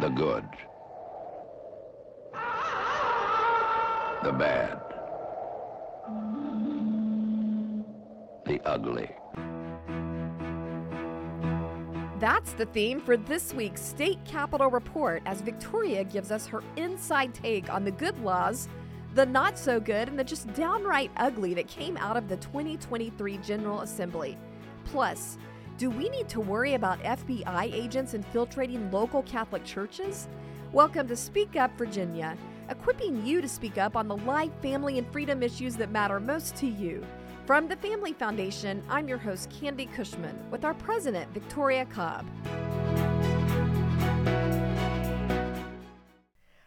The good. The bad. The ugly. That's the theme for this week's State Capitol Report as Victoria gives us her inside take on the good laws, the not so good, and the just downright ugly that came out of the 2023 General Assembly. Plus, do we need to worry about FBI agents infiltrating local Catholic churches? Welcome to Speak Up Virginia, equipping you to speak up on the life, family, and freedom issues that matter most to you. From the Family Foundation, I'm your host, Candy Cushman, with our president, Victoria Cobb.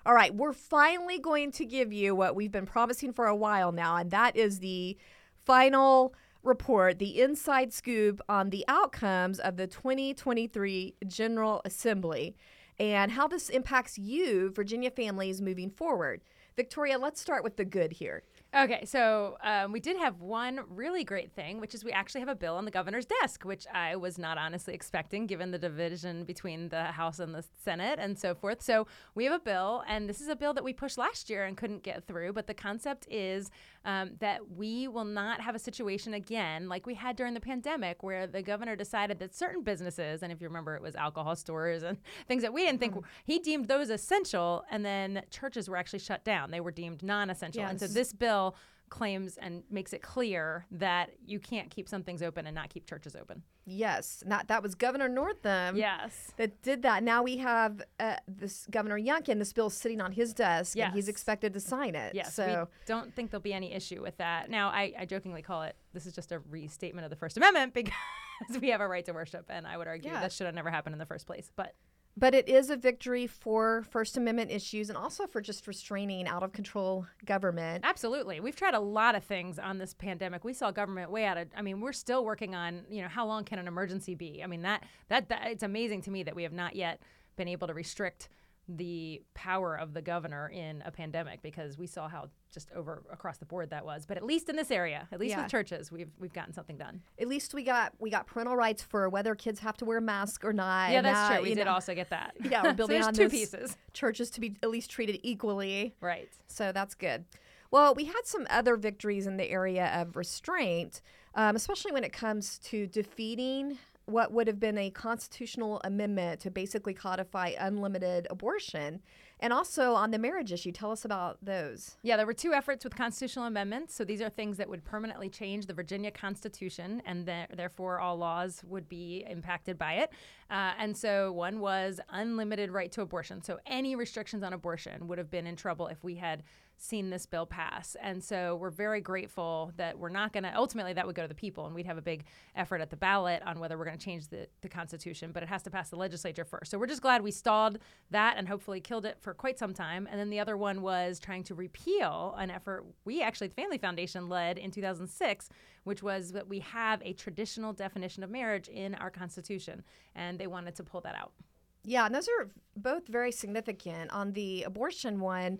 All right, we're finally going to give you what we've been promising for a while now, and that is the final report, the inside scoop on the outcomes of the 2023 General Assembly and how this impacts you, Virginia families, moving forward. Victoria, let's start with the good here. Okay, so um, we did have one really great thing, which is we actually have a bill on the governor's desk, which I was not honestly expecting given the division between the House and the Senate and so forth. So we have a bill, and this is a bill that we pushed last year and couldn't get through. But the concept is um, that we will not have a situation again like we had during the pandemic where the governor decided that certain businesses, and if you remember, it was alcohol stores and things that we didn't think, mm. he deemed those essential, and then churches were actually shut down. They were deemed non essential. Yes. And so this bill claims and makes it clear that you can't keep some things open and not keep churches open. Yes, not that was Governor Northam. Yes, that did that. Now we have uh, this Governor Youngkin. This bill sitting on his desk, yes. and he's expected to sign it. Yes, so we don't think there'll be any issue with that. Now I, I jokingly call it this is just a restatement of the First Amendment because we have a right to worship, and I would argue yeah. that should have never happened in the first place. But but it is a victory for First Amendment issues and also for just restraining out of control government. Absolutely. We've tried a lot of things on this pandemic. We saw government way out of I mean, we're still working on, you know, how long can an emergency be? I mean, that that, that it's amazing to me that we have not yet been able to restrict the power of the governor in a pandemic because we saw how just over across the board that was. But at least in this area, at least yeah. with churches, we've we've gotten something done. At least we got we got parental rights for whether kids have to wear a mask or not. Yeah, that's true. We did know. also get that. Yeah, we're building so on two pieces. Churches to be at least treated equally. Right. So that's good. Well, we had some other victories in the area of restraint, um, especially when it comes to defeating what would have been a constitutional amendment to basically codify unlimited abortion. And also on the marriage issue, tell us about those. Yeah, there were two efforts with constitutional amendments. So these are things that would permanently change the Virginia Constitution, and th- therefore all laws would be impacted by it. Uh, and so one was unlimited right to abortion. So any restrictions on abortion would have been in trouble if we had seen this bill pass. And so we're very grateful that we're not going to, ultimately, that would go to the people, and we'd have a big effort at the ballot on whether we're going to change the, the Constitution, but it has to pass the legislature first. So we're just glad we stalled that and hopefully killed it for quite some time. And then the other one was trying to repeal an effort we actually, the Family Foundation, led in 2006, which was that we have a traditional definition of marriage in our Constitution. And they wanted to pull that out. Yeah, and those are both very significant. On the abortion one,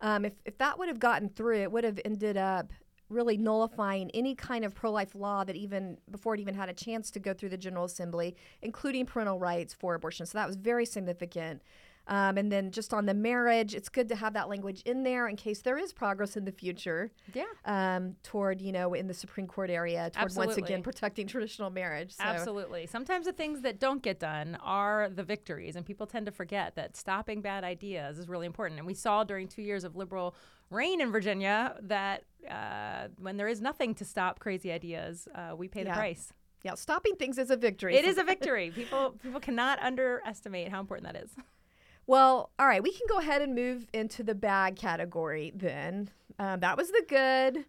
um, if, if that would have gotten through, it would have ended up really nullifying any kind of pro life law that even before it even had a chance to go through the General Assembly, including parental rights for abortion. So that was very significant. Um, and then just on the marriage, it's good to have that language in there in case there is progress in the future. Yeah. Um, toward, you know, in the Supreme Court area, toward Absolutely. once again protecting traditional marriage. So. Absolutely. Sometimes the things that don't get done are the victories, and people tend to forget that stopping bad ideas is really important. And we saw during two years of liberal reign in Virginia that uh, when there is nothing to stop crazy ideas, uh, we pay the price. Yeah, stopping things is a victory. It is a victory. people people cannot underestimate how important that is. Well, all right, we can go ahead and move into the bad category then. Um, that was the good.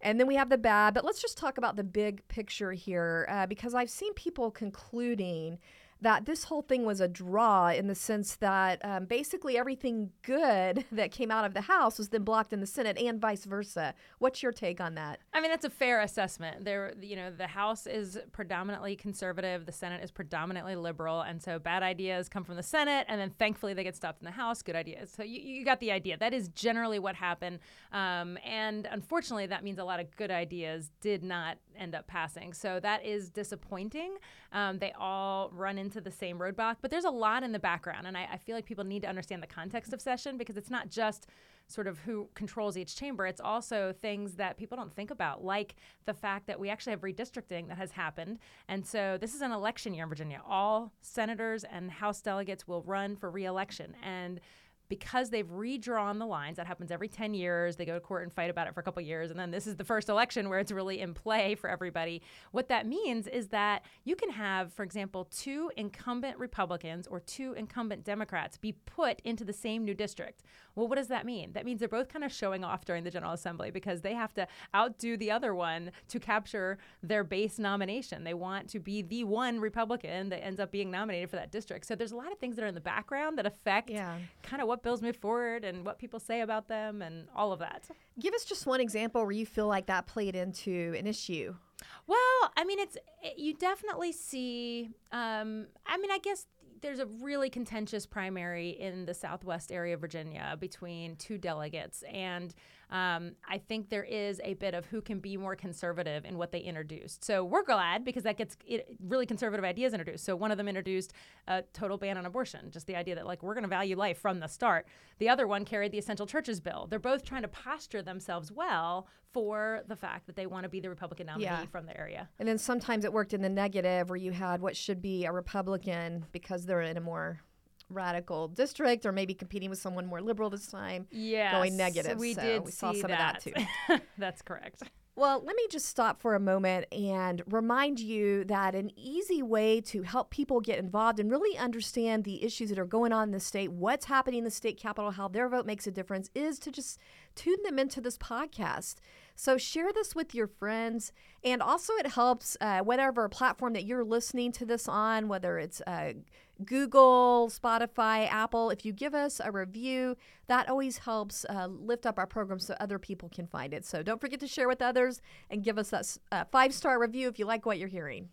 And then we have the bad, but let's just talk about the big picture here uh, because I've seen people concluding that this whole thing was a draw in the sense that um, basically everything good that came out of the House was then blocked in the Senate and vice versa. What's your take on that? I mean, that's a fair assessment. There, you know, the House is predominantly conservative, the Senate is predominantly liberal, and so bad ideas come from the Senate, and then thankfully they get stopped in the House. Good ideas. So you, you got the idea. That is generally what happened, um, and unfortunately, that means a lot of good ideas did not end up passing. So that is disappointing. Um, they all run in into the same roadblock. But there's a lot in the background, and I, I feel like people need to understand the context of session because it's not just sort of who controls each chamber. It's also things that people don't think about, like the fact that we actually have redistricting that has happened. And so this is an election year in Virginia. All senators and House delegates will run for reelection. And because they've redrawn the lines that happens every 10 years they go to court and fight about it for a couple years and then this is the first election where it's really in play for everybody. What that means is that you can have for example two incumbent republicans or two incumbent democrats be put into the same new district well what does that mean that means they're both kind of showing off during the general assembly because they have to outdo the other one to capture their base nomination they want to be the one republican that ends up being nominated for that district so there's a lot of things that are in the background that affect Yeah. kind of what bills move forward and what people say about them and all of that. Give us just one example where you feel like that played into an issue. Well, I mean, it's it, you definitely see. Um, I mean, I guess there's a really contentious primary in the Southwest area of Virginia between two delegates, and um, I think there is a bit of who can be more conservative in what they introduced. So we're glad because that gets it, really conservative ideas introduced. So one of them introduced a total ban on abortion, just the idea that like we're going to value life from the start. The other one carried the essential churches bill. They're both trying to posture themselves well for the fact that they want to be the Republican nominee Yeah. from the area. And then sometimes it worked in the negative where you had what should be a Republican because they're in a more radical district or maybe competing with someone more liberal this time. Yeah, going negative, We so did we saw see some of that too. That's correct. Well, let me just stop for a moment and remind you that an easy way to help people get involved and really understand the issues that are going on in the state, what's happening in the state capitol, how their vote makes a difference, is to just tune them into this podcast. So share this with your friends. And also, it helps uh, whatever platform that you're listening to this on, whether it's uh, Google, Spotify, Apple. If you give us a review, that always helps uh, lift up our program so other people can find it. So don't forget to share with others and give us that five star review if you like what you're hearing.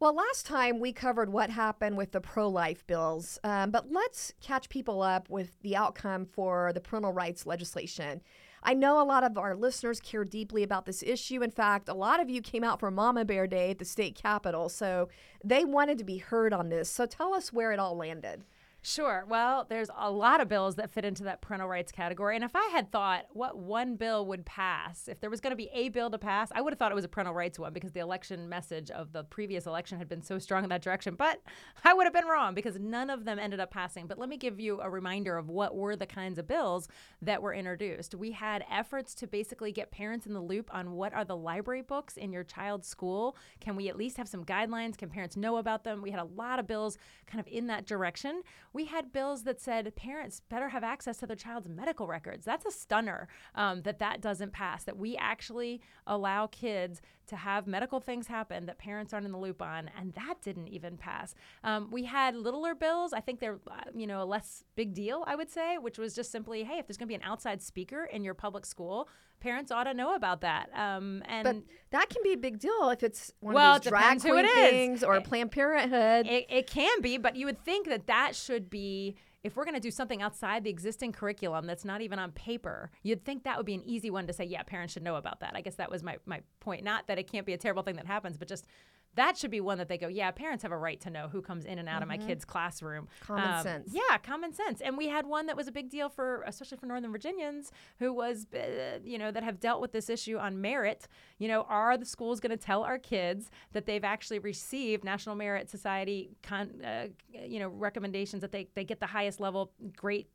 Well, last time we covered what happened with the pro life bills, um, but let's catch people up with the outcome for the parental rights legislation. I know a lot of our listeners care deeply about this issue. In fact, a lot of you came out for Mama Bear Day at the state capitol, so they wanted to be heard on this. So tell us where it all landed. Sure. Well, there's a lot of bills that fit into that parental rights category. And if I had thought what one bill would pass, if there was going to be a bill to pass, I would have thought it was a parental rights one because the election message of the previous election had been so strong in that direction. But I would have been wrong because none of them ended up passing. But let me give you a reminder of what were the kinds of bills that were introduced. We had efforts to basically get parents in the loop on what are the library books in your child's school. Can we at least have some guidelines? Can parents know about them? We had a lot of bills kind of in that direction. We had bills that said parents better have access to their child's medical records. That's a stunner um, that that doesn't pass, that we actually allow kids to have medical things happen that parents aren't in the loop on, and that didn't even pass. Um, we had littler bills. I think they're, uh, you know, a less big deal, I would say, which was just simply, hey, if there's going to be an outside speaker in your public school, parents ought to know about that. Um, and But that can be a big deal if it's one Well, of these it drag queen things or It- Planned Parenthood. It, it can be, but you would think that that should be. If we're going to do something outside the existing curriculum that's not even on paper, you'd think that would be an easy one to say, yeah, parents should know about that. I guess that was my, my point. Not that it can't be a terrible thing that happens, but just that should be one that they go, yeah, parents have a right to know who comes in and out of my kid's classroom. Mm-hmm. Um, Common sense. Yeah, common sense. And we had one that was a big deal for, especially for Northern Virginians who was, uh, you know, that have dealt with this issue on merit. You know, are the schools going to tell our kids that they've actually received National Merit Society, con, uh, you know, recommendations that they, they get the highest level, great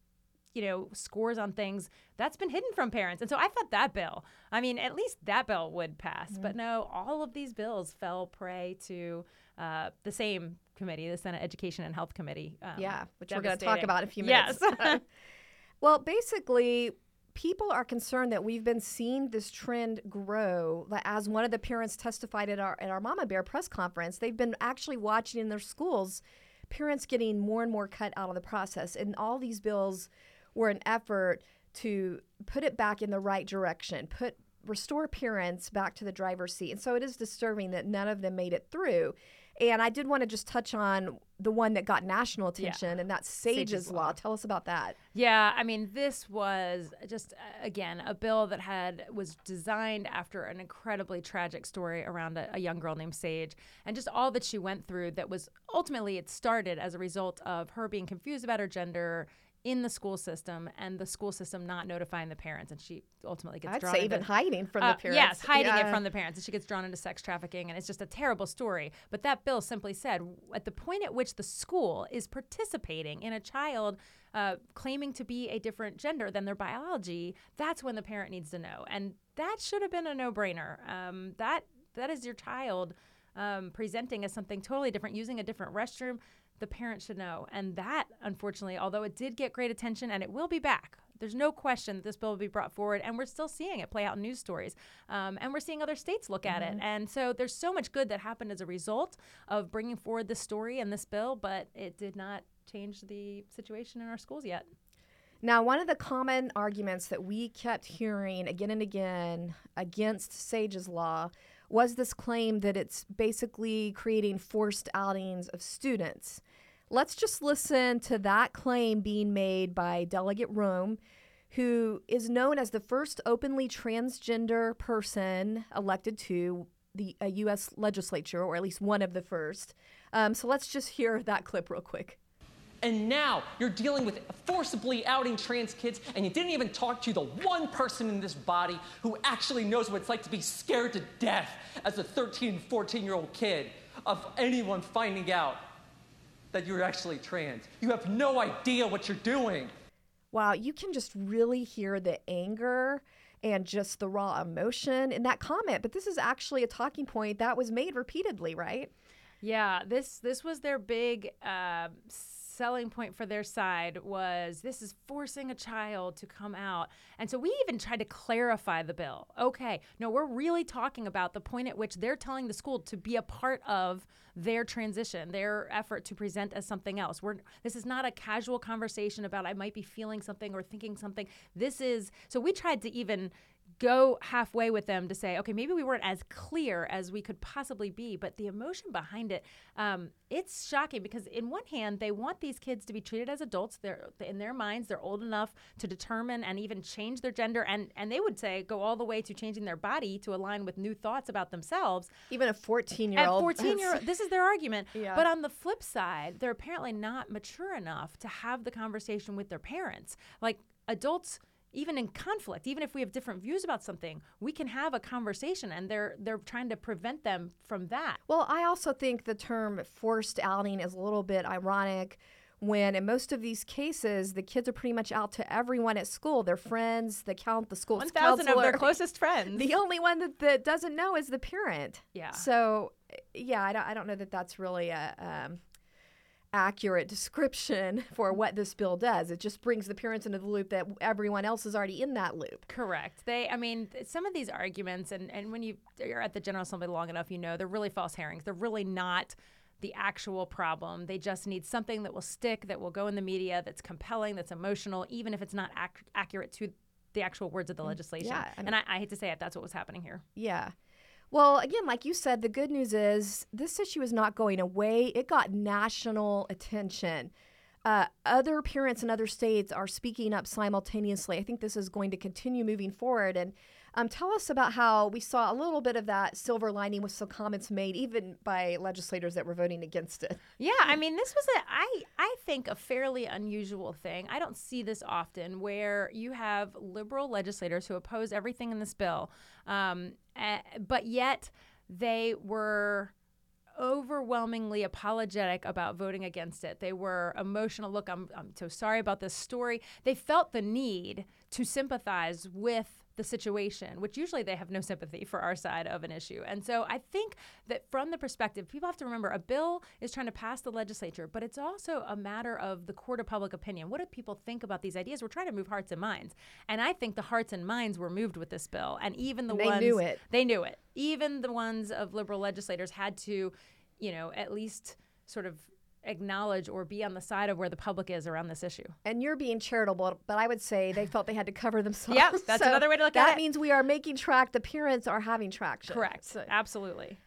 you know, scores on things that's been hidden from parents. And so I thought that bill, I mean, at least that bill would pass. Mm-hmm. But no, all of these bills fell prey to uh, the same committee, the Senate Education and Health Committee. Um, yeah, which we're going to talk about in a few minutes. Yes. well, basically, people are concerned that we've been seeing this trend grow. As one of the parents testified at our at our Mama Bear press conference, they've been actually watching in their schools parents getting more and more cut out of the process, and all these bills were an effort to put it back in the right direction, put restore parents back to the driver's seat. And so it is disturbing that none of them made it through. And I did want to just touch on the one that got national attention, and that's Sage's, Sage's Law. Law. Tell us about that. Yeah, I mean, this was just again a bill that had was designed after an incredibly tragic story around a, a young girl named Sage, and just all that she went through. That was ultimately it started as a result of her being confused about her gender in the school system, and the school system not notifying the parents, and she ultimately gets I'd drawn say into even hiding from uh, the parents. Yes, hiding Yeah. it from the parents. And she gets drawn into sex trafficking, and it's just a terrible story. But that bill simply said at the point at which the school is participating in a child uh, claiming to be a different gender than their biology, that's when the parent needs to know. And that should have been a no brainer. Um, that that is your child um, presenting as something totally different, using a different restroom. The parents should know. And that, unfortunately, although it did get great attention and it will be back, there's no question that this bill will be brought forward, and we're still seeing it play out in news stories. Um, and we're seeing other states look at it. And so there's so much good that happened as a result of bringing forward this story and this bill, but it did not change the situation in our schools yet. Now, one of the common arguments that we kept hearing again and again against Sage's Law was this claim that it's basically creating forced outings of students. Let's just listen to that claim being made by Delegate Roem, who is known as the first openly transgender person elected to the U.S. legislature, or at least one of the first. Um, so let's just hear that clip real quick. And now you're dealing with forcibly outing trans kids, and you didn't even talk to the one person in this body who actually knows what it's like to be scared to death as a 13 and 14 year old kid of anyone finding out that you're actually trans. You have no idea what you're doing. Wow, you can just really hear the anger and just the raw emotion in that comment. But this is actually a talking point that was made repeatedly, right? Yeah, this this was their big uh, selling point for their side was this is forcing a child to come out, and so we even tried to clarify the bill. Okay, no, we're really talking about the point at which they're telling the school to be a part of their transition, their effort to present as something else. We're this is not a casual conversation about I might be feeling something or thinking something. This is so we tried to even go halfway with them to say, okay, maybe we weren't as clear as we could possibly be, but the emotion behind it, um, it's shocking because in one hand, they want these kids to be treated as adults. They're in their minds, they're old enough to determine and even change their gender, and and they would say go all the way to changing their body to align with new thoughts about themselves. Even a 14 year At old. 14 year this is their argument. Yeah. But on the flip side, they're apparently not mature enough to have the conversation with their parents. Like adults even in conflict, even if we have different views about something, we can have a conversation and they're they're trying to prevent them from that. Well, I also think the term forced outing is a little bit ironic when in most of these cases the kids are pretty much out to everyone at school their friends the count the school 1000 of their closest friends. the only one that, that doesn't know is the parent Yeah. so yeah i don't, I don't know that that's really a um, accurate description for what this bill does it just brings the parents into the loop that everyone else is already in that loop Correct. They, I mean, some of these arguments, and, and when you, you're at the General Assembly long enough, you know, they're really false herrings. They're really not the actual problem. They just need something that will stick, that will go in the media, that's compelling, that's emotional, even if it's not ac- accurate to the actual words of the mm, legislation. yeah, I mean- and I, I hate to say it, that's what was happening here. Yeah. Well, again, like you said, the good news is this issue is not going away. It got national attention. Uh, other parents in other states are speaking up simultaneously. I think this is going to continue moving forward. And um, tell us about how we saw a little bit of that silver lining with some comments made, even by legislators that were voting against it. Yeah, I mean, this was a I I think a fairly unusual thing. I don't see this often, where you have liberal legislators who oppose everything in this bill, um, eh, but yet they were overwhelmingly apologetic about voting against it. They were emotional. Look, I'm, I'm so sorry about this story. They felt the need to sympathize with the situation, which usually they have no sympathy for our side of an issue. And so I think that from the perspective, people have to remember a bill is trying to pass the legislature, but it's also a matter of the court of public opinion. What do people think about these ideas? We're trying to move hearts and minds. And I think the hearts and minds were moved with this bill. And even the They ones knew it. they knew it. Even the ones of liberal legislators had to, you know, at least sort of acknowledge or be on the side of where the public is around this issue. And you're being charitable, but I would say they felt they had to cover themselves. Yeah, that's So another way to look at it. That means we are making track. The parents are having traction. Correct. So- Absolutely.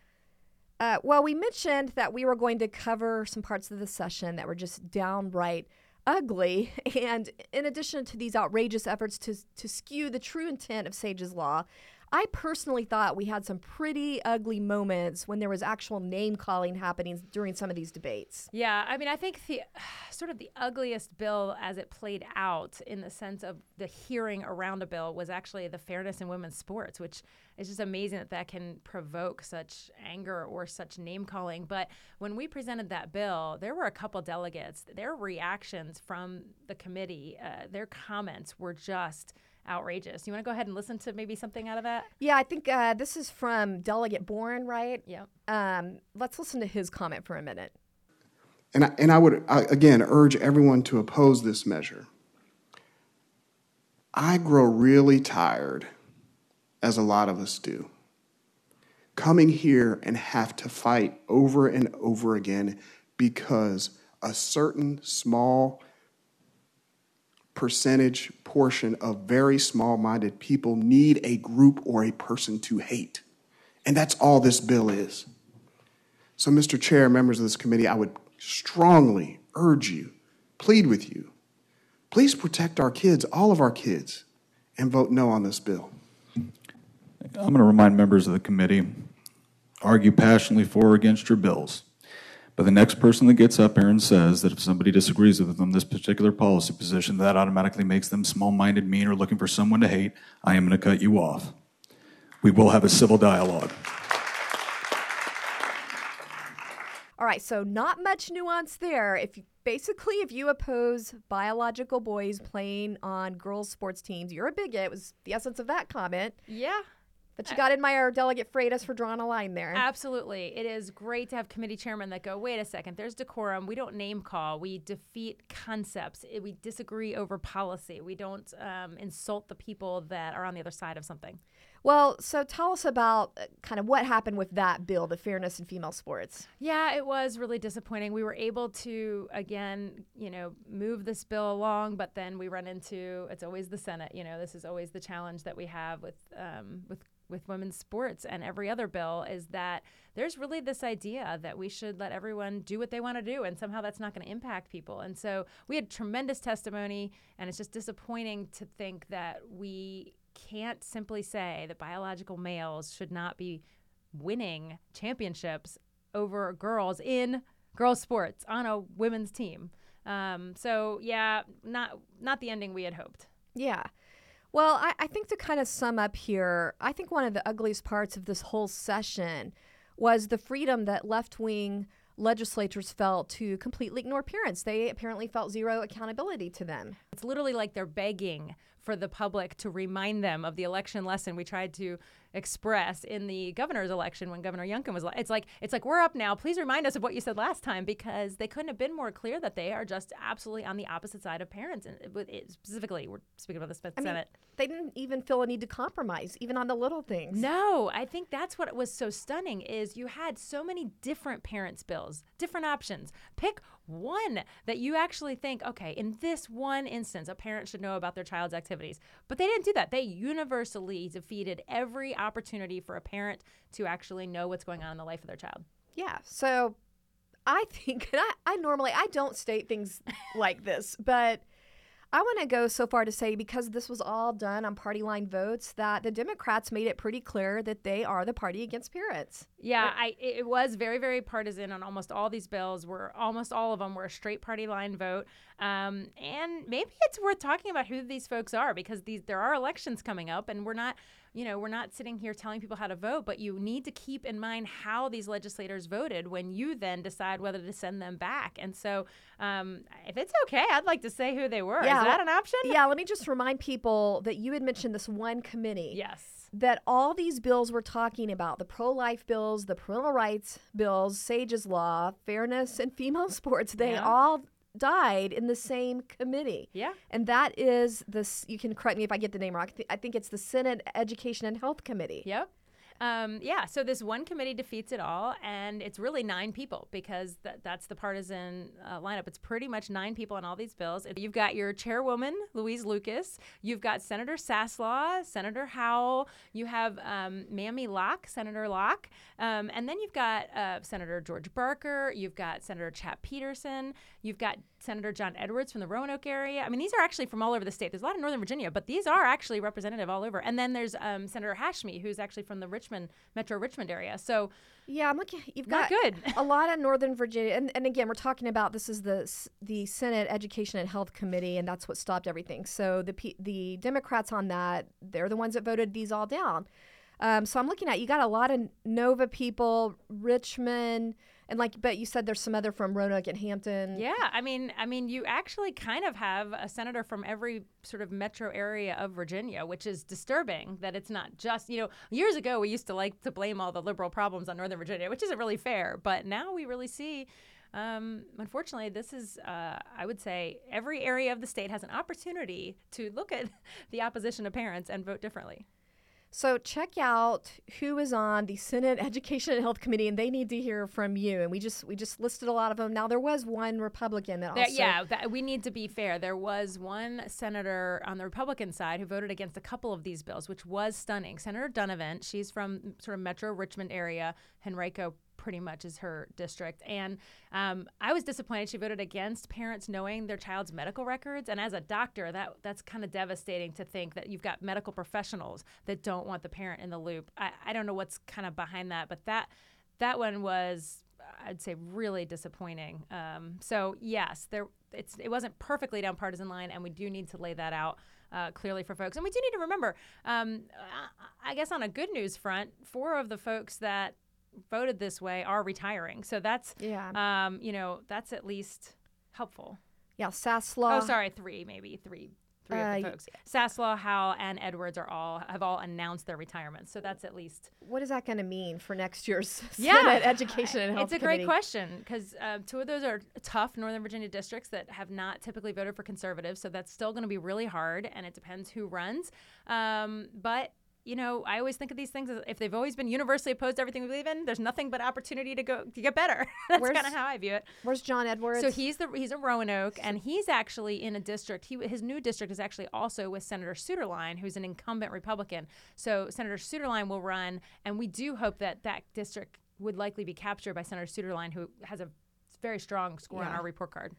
Uh, well, we mentioned that we were going to cover some parts of the session that were just downright ugly. And in addition to these outrageous efforts to, to skew the true intent of Sage's Law, I personally thought we had some pretty ugly moments when there was actual name calling happening during some of these debates. Yeah, I mean, I think the sort of the ugliest bill as it played out in the sense of the hearing around a bill was actually the fairness in women's sports, which is just amazing that that can provoke such anger or such name calling. But when we presented that bill, there were a couple delegates. Their reactions from the committee, uh, their comments were just outrageous. You want to go ahead and listen to maybe something out of that? Yeah, I think uh, this is from Delegate Bourne, right? Yeah. Um, let's listen to his comment for a minute. And I, and I would, I, again, urge everyone to oppose this measure. I grow really tired, as a lot of us do, coming here and have to fight over and over again because a certain small percentage portion of very small minded people need a group or a person to hate. And that's all this bill is. So, Mr. Chair, members of this committee, I would strongly urge you, plead with you, please protect our kids, all of our kids, and vote no on this bill. I'm going to remind members of the committee argue passionately for or against your bills. But the next person that gets up here and says that if somebody disagrees with them, this particular policy position, that automatically makes them small minded, mean, or looking for someone to hate, I am going to cut you off. We will have a civil dialogue. All right, so not much nuance there. If you, basically if you oppose biological boys playing on girls' sports teams, you're a bigot. It Was the essence of that comment. Yeah. But you got to admire Delegate Freitas for drawing a line there. Absolutely. It is great to have committee chairmen that go, wait a second, there's decorum. We don't name call. We defeat concepts. We disagree over policy. We don't um, insult the people that are on the other side of something. Well, so tell us about uh, kind of what happened with that bill, the fairness in female sports. Yeah, it was really disappointing. We were able to, again, you know, move this bill along, but then we run into it's always the Senate. You know, this is always the challenge that we have with um, with with women's sports and every other bill is that there's really this idea that we should let everyone do what they want to do and somehow that's not going to impact people. And so we had tremendous testimony and it's just disappointing to think that we can't simply say that biological males should not be winning championships over girls in girls sports on a women's team. Um, so yeah, not not the ending we had hoped. Yeah. Well, I, I think to kind of sum up here, I think one of the ugliest parts of this whole session was the freedom that left wing legislators felt to completely ignore parents. They apparently felt zero accountability to them. It's literally like they're begging for the public to remind them of the election lesson we tried to express in the governor's election when Governor Youngkin was. It's like it's like we're up now. Please remind us of what you said last time because they couldn't have been more clear that they are just absolutely on the opposite side of parents. And it, specifically, we're speaking about the Smith I mean, Senate. they didn't even feel a need to compromise, even on the little things. No, I think that's what was so stunning is you had so many different parents' bills, different options. Pick one that you actually think, okay, in this one instance, a parent should know about their child's activities. But they didn't do that. They universally defeated every opportunity for a parent to actually know what's going on in the life of their child. Yeah. So I think, I, I normally I don't state things like this, but I want to go so far to say because this was all done on party line votes that the Democrats made it pretty clear that they are the party against parents. Yeah, I it was very very partisan on almost all these bills. Were almost all of them were a straight party line vote. Um, and maybe it's worth talking about who these folks are because these there are elections coming up, and we're not you know, we're not sitting here telling people how to vote, but you need to keep in mind how these legislators voted when you then decide whether to send them back. And so, um, if it's okay, I'd like to say who they were. Yeah, Is that an option? Yeah, let me just remind people that you had mentioned this one committee. Yes. That all these bills we're talking about the pro life bills, the parental rights bills, Sage's Law, fairness and female sports they Yeah. all died in the same committee. Yeah. And that is this, you can correct me if I get the name wrong. I thi- I think it's the Senate Education and Health Committee. Yep. Um, yeah, so this one committee defeats it all, and it's really nine people because th- that's the partisan uh, lineup. It's pretty much nine people on all these bills. You've got your chairwoman, Louise Lucas. You've got Senator Saslaw, Senator Howell. You have um, Mamie Locke, Senator Locke. Um, and then you've got uh, Senator George Barker. You've got Senator Chap Petersen. You've got Senator John Edwards from the Roanoke area. I mean, these are actually from all over the state. There's a lot of Northern Virginia, but these are actually representative all over. And then there's um, Senator Hashmi, who's actually from the Richmond, Metro Richmond area. So, Yeah, I'm looking. You've got good. a lot of Northern Virginia, and, and again, we're talking about this is the the Senate Education and Health Committee, and that's what stopped everything. So the P- the Democrats on that, they're the ones that voted these all down. Um, so I'm looking at you got a lot of Nova people, Richmond, and like, but you said there's some other from Roanoke and Hampton. yeah, I mean, I mean, you actually kind of have a senator from every sort of metro area of Virginia, which is disturbing that it's not just, you know, years ago we used to like to blame all the liberal problems on Northern Virginia, which isn't really fair. But now we really see um, unfortunately, this is, uh, I would say, every area of the state has an opportunity to look at the opposition of parents and vote differently. So check out who is on the Senate Education and Health Committee, and they need to hear from you. And we just we just listed a lot of them. Now there was one Republican that also yeah, that, we need to be fair. There was one senator on the Republican side who voted against a couple of these bills, which was stunning. Senator Dunnavant, she's from sort of Metro Richmond area. Henrico pretty much is her district, and um, I was disappointed she voted against parents knowing their child's medical records. And as a doctor, that that's kind of devastating to think that you've got medical professionals that don't want the parent in the loop. I, I don't know what's kind of behind that, but that that one was I'd say really disappointing. Um, so yes, there it's it wasn't perfectly down partisan line, and we do need to lay that out uh, clearly for folks. And we do need to remember, um, I I guess on a good news front, four of the folks that voted this way are retiring. So that's Yeah. um, you know that's at least helpful. yeah Saslaw. oh, sorry, three maybe three. Three of Uh, the folks, Saslaw, Howell, and Edwards are all have all announced their retirements. So that's at least What is that going to mean for next year's Yeah. Senate Education and Health It's a great question because uh, two of those are tough Northern Virginia districts that have not typically voted for conservatives. So that's still going to be really hard, and it depends who runs. Um, but you know, I always think of these things as if they've always been universally opposed to everything we believe in. There's nothing but opportunity to go to get better. that's kind of how I view it. Where's John Edwards? So he's the he's a Roanoke, and he's actually in a district. He his new district is actually also with Senator Suetterlein, who's an incumbent Republican. So Senator Suetterlein will run, and we do hope that that district would likely be captured by Senator Suetterlein, who has a very strong score on our report card.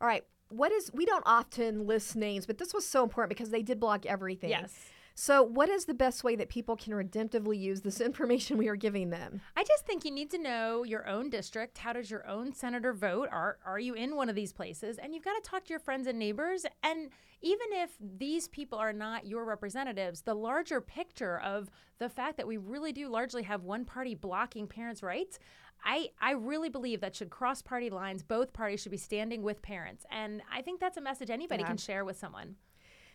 All right. What is we don't often list names, but this was so important because they did block everything. Yes. So, what is the best way that people can redemptively use this information we are giving them? I just think you need to know your own district. How does your own senator vote? Are are you in one of these places? And you've got to talk to your friends and neighbors. And even if these people are not your representatives, the larger picture of the fact that we really do largely have one party blocking parents' rights. I, I really believe that should cross party lines. Both parties should be standing with parents. And I think that's a message anybody Yeah. can share with someone.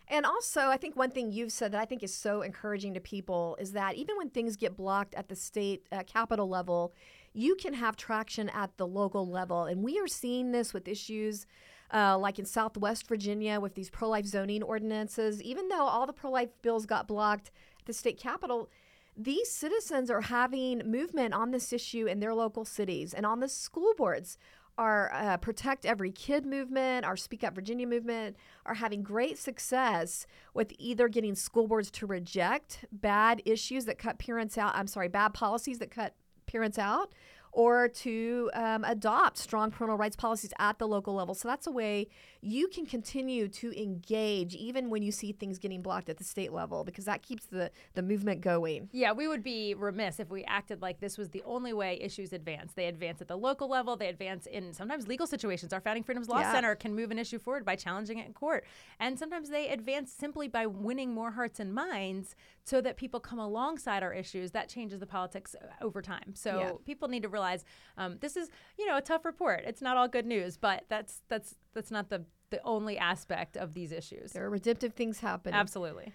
And also, I think one thing you've said that I think is so encouraging to people is that even when things get blocked at the state uh, capital level, you can have traction at the local level. And we are seeing this with issues uh, like in Southwest Virginia with these pro life zoning ordinances. Even though all the pro life bills got blocked at the state capitol, these citizens are having movement on this issue in their local cities and on the school boards our uh, Protect Every Kid movement, our Speak Up Virginia movement are having great success with either getting school boards to reject bad issues that cut parents out, I'm sorry, bad policies that cut parents out, or to um, adopt strong parental rights policies at the local level. So that's a way you can continue to engage even when you see things getting blocked at the state level because that keeps the, the movement going. Yeah, we would be remiss if we acted like this was the only way issues advance. They advance at the local level, they advance in sometimes legal situations. Our Founding Freedoms Law Yeah. Center can move an issue forward by challenging it in court. And sometimes they advance simply by winning more hearts and minds so that people come alongside our issues. That changes the politics uh, over time. So Yeah. people need to realize um, this is, you know, a tough report. It's not all good news, but that's that's that's not the the only aspect of these issues. There are redemptive things happening. Absolutely.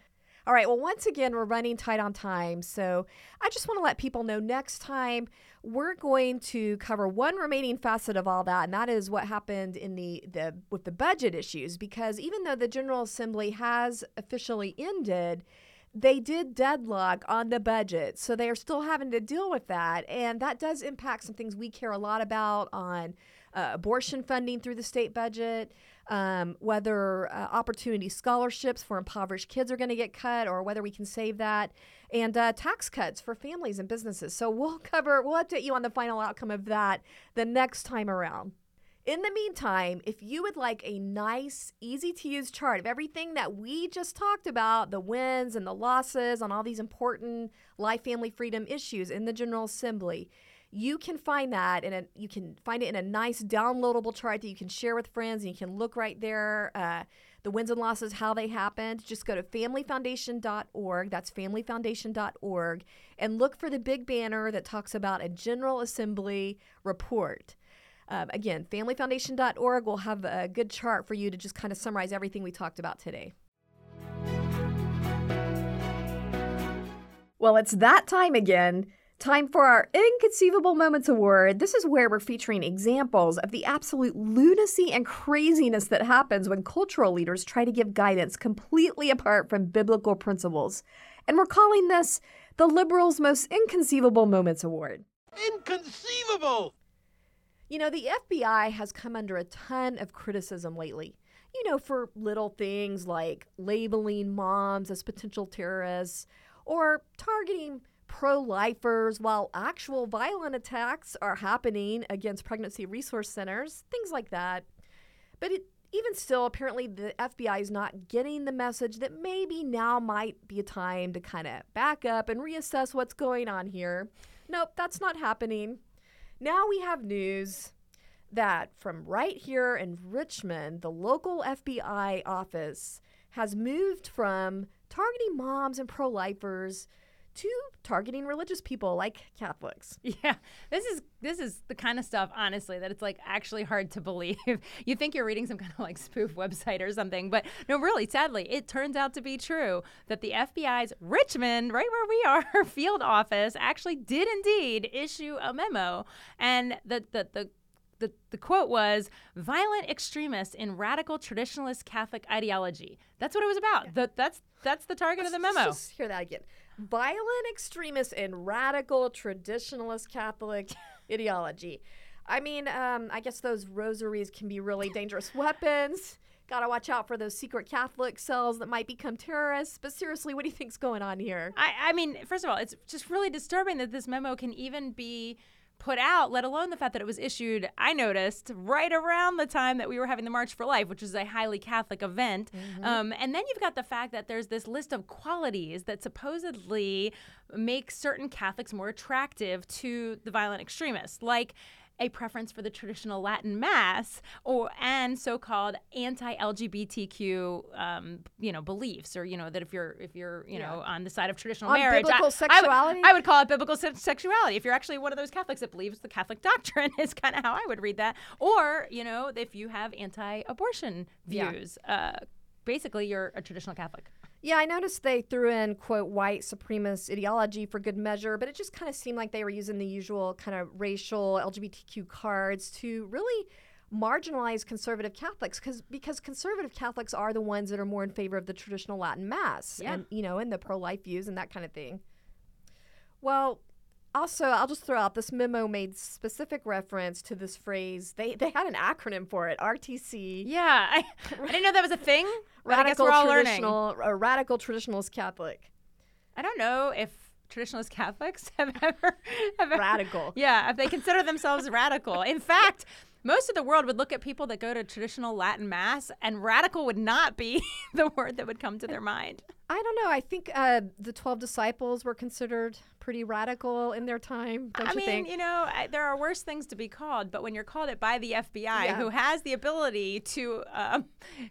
All right. Well, once again, we're running tight on time. So I just want to let people know next time we're going to cover one remaining facet of all that, and that is what happened in the, the with the budget issues. Because even though the General Assembly has officially ended, they did deadlock on the budget. So they are still having to deal with that. And that does impact some things we care a lot about on uh, abortion funding through the state budget, um, whether uh, opportunity scholarships for impoverished kids are going to get cut or whether we can save that, and uh, tax cuts for families and businesses. So we'll cover, we'll update you on the final outcome of that the next time around. In the meantime, if you would like a nice, easy to use chart of everything that we just talked about the wins and the losses on all these important life, family, freedom issues in the General Assembly, you can find that and you can find it in a nice downloadable chart that you can share with friends and you can look right there uh, the wins and losses how they happened. Just go to familyfoundation.org that's familyfoundation.org and look for the big banner that talks about a general assembly report um, again, familyfoundation.org will have a good chart for you to just kind of summarize everything we talked about today. Well, it's that time again. Time for our Inconceivable Moments Award. This is where we're featuring examples of the absolute lunacy and craziness that happens when cultural leaders try to give guidance completely apart from biblical principles. And we're calling this the Liberals' Most Inconceivable Moments Award. Inconceivable! You know, the FBI has come under a ton of criticism lately. You know, for little things like labeling moms as potential terrorists or targeting pro lifers while actual violent attacks are happening against pregnancy resource centers, things like that. But it, even still, apparently the FBI is not getting the message that maybe now might be a time to kind of back up and reassess what's going on here. Nope, that's not happening. Now we have news that from right here in Richmond, the local FBI office has moved from targeting moms and pro lifers to targeting religious people like Catholics. Yeah, this is this is the kind of stuff, honestly, that it's like actually hard to believe. you think you're reading some kind of like spoof website or something, but no, really, sadly, it turns out to be true that the FBI's Richmond, right where we are, field office actually did indeed issue a memo, and the the the the, the quote was violent extremists in radical traditionalist Catholic ideology. That's what it was about. The, that's that's the target let's, of the memo. Let's hear that again. Violent extremists in radical traditionalist Catholic ideology. I mean, um, I guess those rosaries can be really dangerous weapons. Got to watch out for those secret Catholic cells that might become terrorists. But seriously, what do you think's going on here? I, I mean, first of all, it's just really disturbing that this memo can even be put out, let alone the fact that it was issued, I noticed, right around the time that we were having the March for Life, which is a highly Catholic event. Mm-hmm. Um, and then you've got the fact that there's this list of qualities that supposedly make certain Catholics more attractive to the violent extremists, like a preference for the traditional Latin Mass or and so-called anti-LGBTQ, um, you know, beliefs, or you know that if you're if you're you yeah. know on the side of traditional on marriage, biblical I, sexuality, I would, I would call it biblical se- sexuality. If you're actually one of those Catholics that believes the Catholic doctrine, is kind of how I would read that. Or you know, if you have anti-abortion views, yeah. uh, basically you're a traditional Catholic. Yeah, I noticed they threw in, quote, white supremacist ideology for good measure, but it just kind of seemed like they were using the usual kind of racial LGBTQ cards to really marginalize conservative Catholics because because conservative Catholics are the ones that are more in favor of the traditional Latin Mass yeah. and you know and the pro life views and that kind of thing. Well, also, I'll just throw out this memo made specific reference to this phrase. They they had an acronym for it, RTC. Yeah, I, I didn't know that was a thing. radical traditional, a radical traditionalist Catholic. I don't know if traditionalist Catholics have ever, have ever radical. Yeah, if they consider themselves radical. In fact, most of the world would look at people that go to traditional Latin mass, and radical would not be the word that would come to their mind. I don't know. I think uh, the 12 disciples were considered pretty radical in their time. Don't I you mean, think? you know, I, there are worse things to be called, but when you're called it by the FBI, Yeah. who has the ability to um,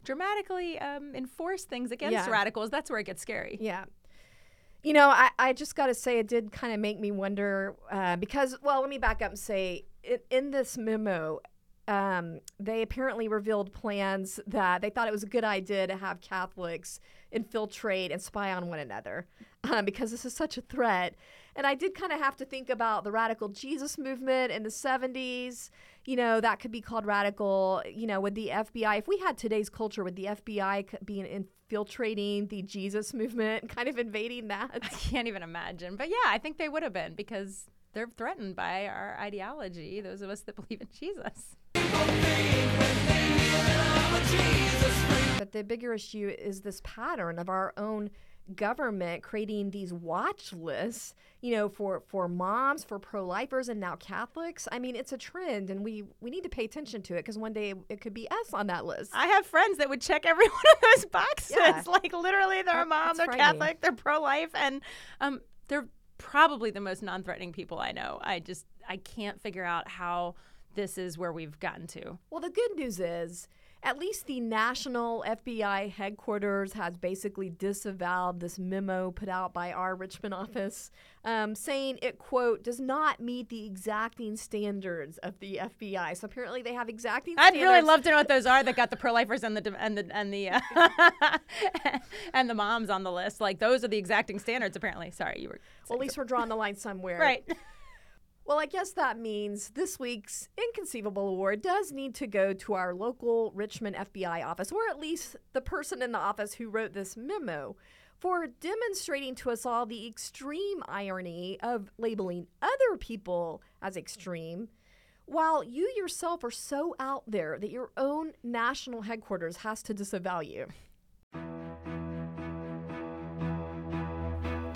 dramatically um, enforce things against Yeah. radicals, that's where it gets scary. Yeah. You know, I, I just got to say, it did kind of make me wonder uh, because, well, let me back up and say, in, in this memo, um, they apparently revealed plans that they thought it was a good idea to have Catholics infiltrate and spy on one another um, because this is such a threat. And I did kind of have to think about the radical Jesus movement in the 70s. You know, that could be called radical, you know, with the FBI. If we had today's culture with the FBI being infiltrating the Jesus movement, kind of invading that. I can't even imagine. But yeah, I think they would have been because they're threatened by our ideology, those of us that believe in Jesus. But the bigger issue is this pattern of our own government creating these watch lists, you know, for for moms, for pro-lifers, and now Catholics. I mean, it's a trend, and we we need to pay attention to it because one day it could be us on that list. I have friends that would check every one of those boxes. Yeah. Like literally, they're a mom, they're. Catholic, they're pro-life, and um, they're probably the most non-threatening people I know. I just I can't figure out how this is where we've gotten to. Well, the good news is, at least the national FBI headquarters has basically disavowed this memo put out by our Richmond office, um, saying it quote does not meet the exacting standards of the FBI. So apparently, they have exacting. I'd standards. really love to know what those are that got the pro-lifers and the and the and the uh, and the moms on the list. Like those are the exacting standards. Apparently, sorry, you were Well, at least we're drawing the line somewhere, right. Well, I guess that means this week's Inconceivable Award does need to go to our local Richmond FBI office, or at least the person in the office who wrote this memo, for demonstrating to us all the extreme irony of labeling other people as extreme, while you yourself are so out there that your own national headquarters has to disavow you.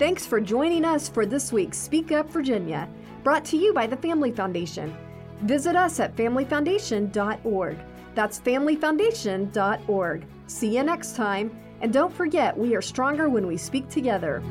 Thanks for joining us for this week's Speak Up Virginia, brought to you by the Family Foundation. Visit us at familyfoundation.org. That's familyfoundation.org. See you next time, and don't forget we are stronger when we speak together.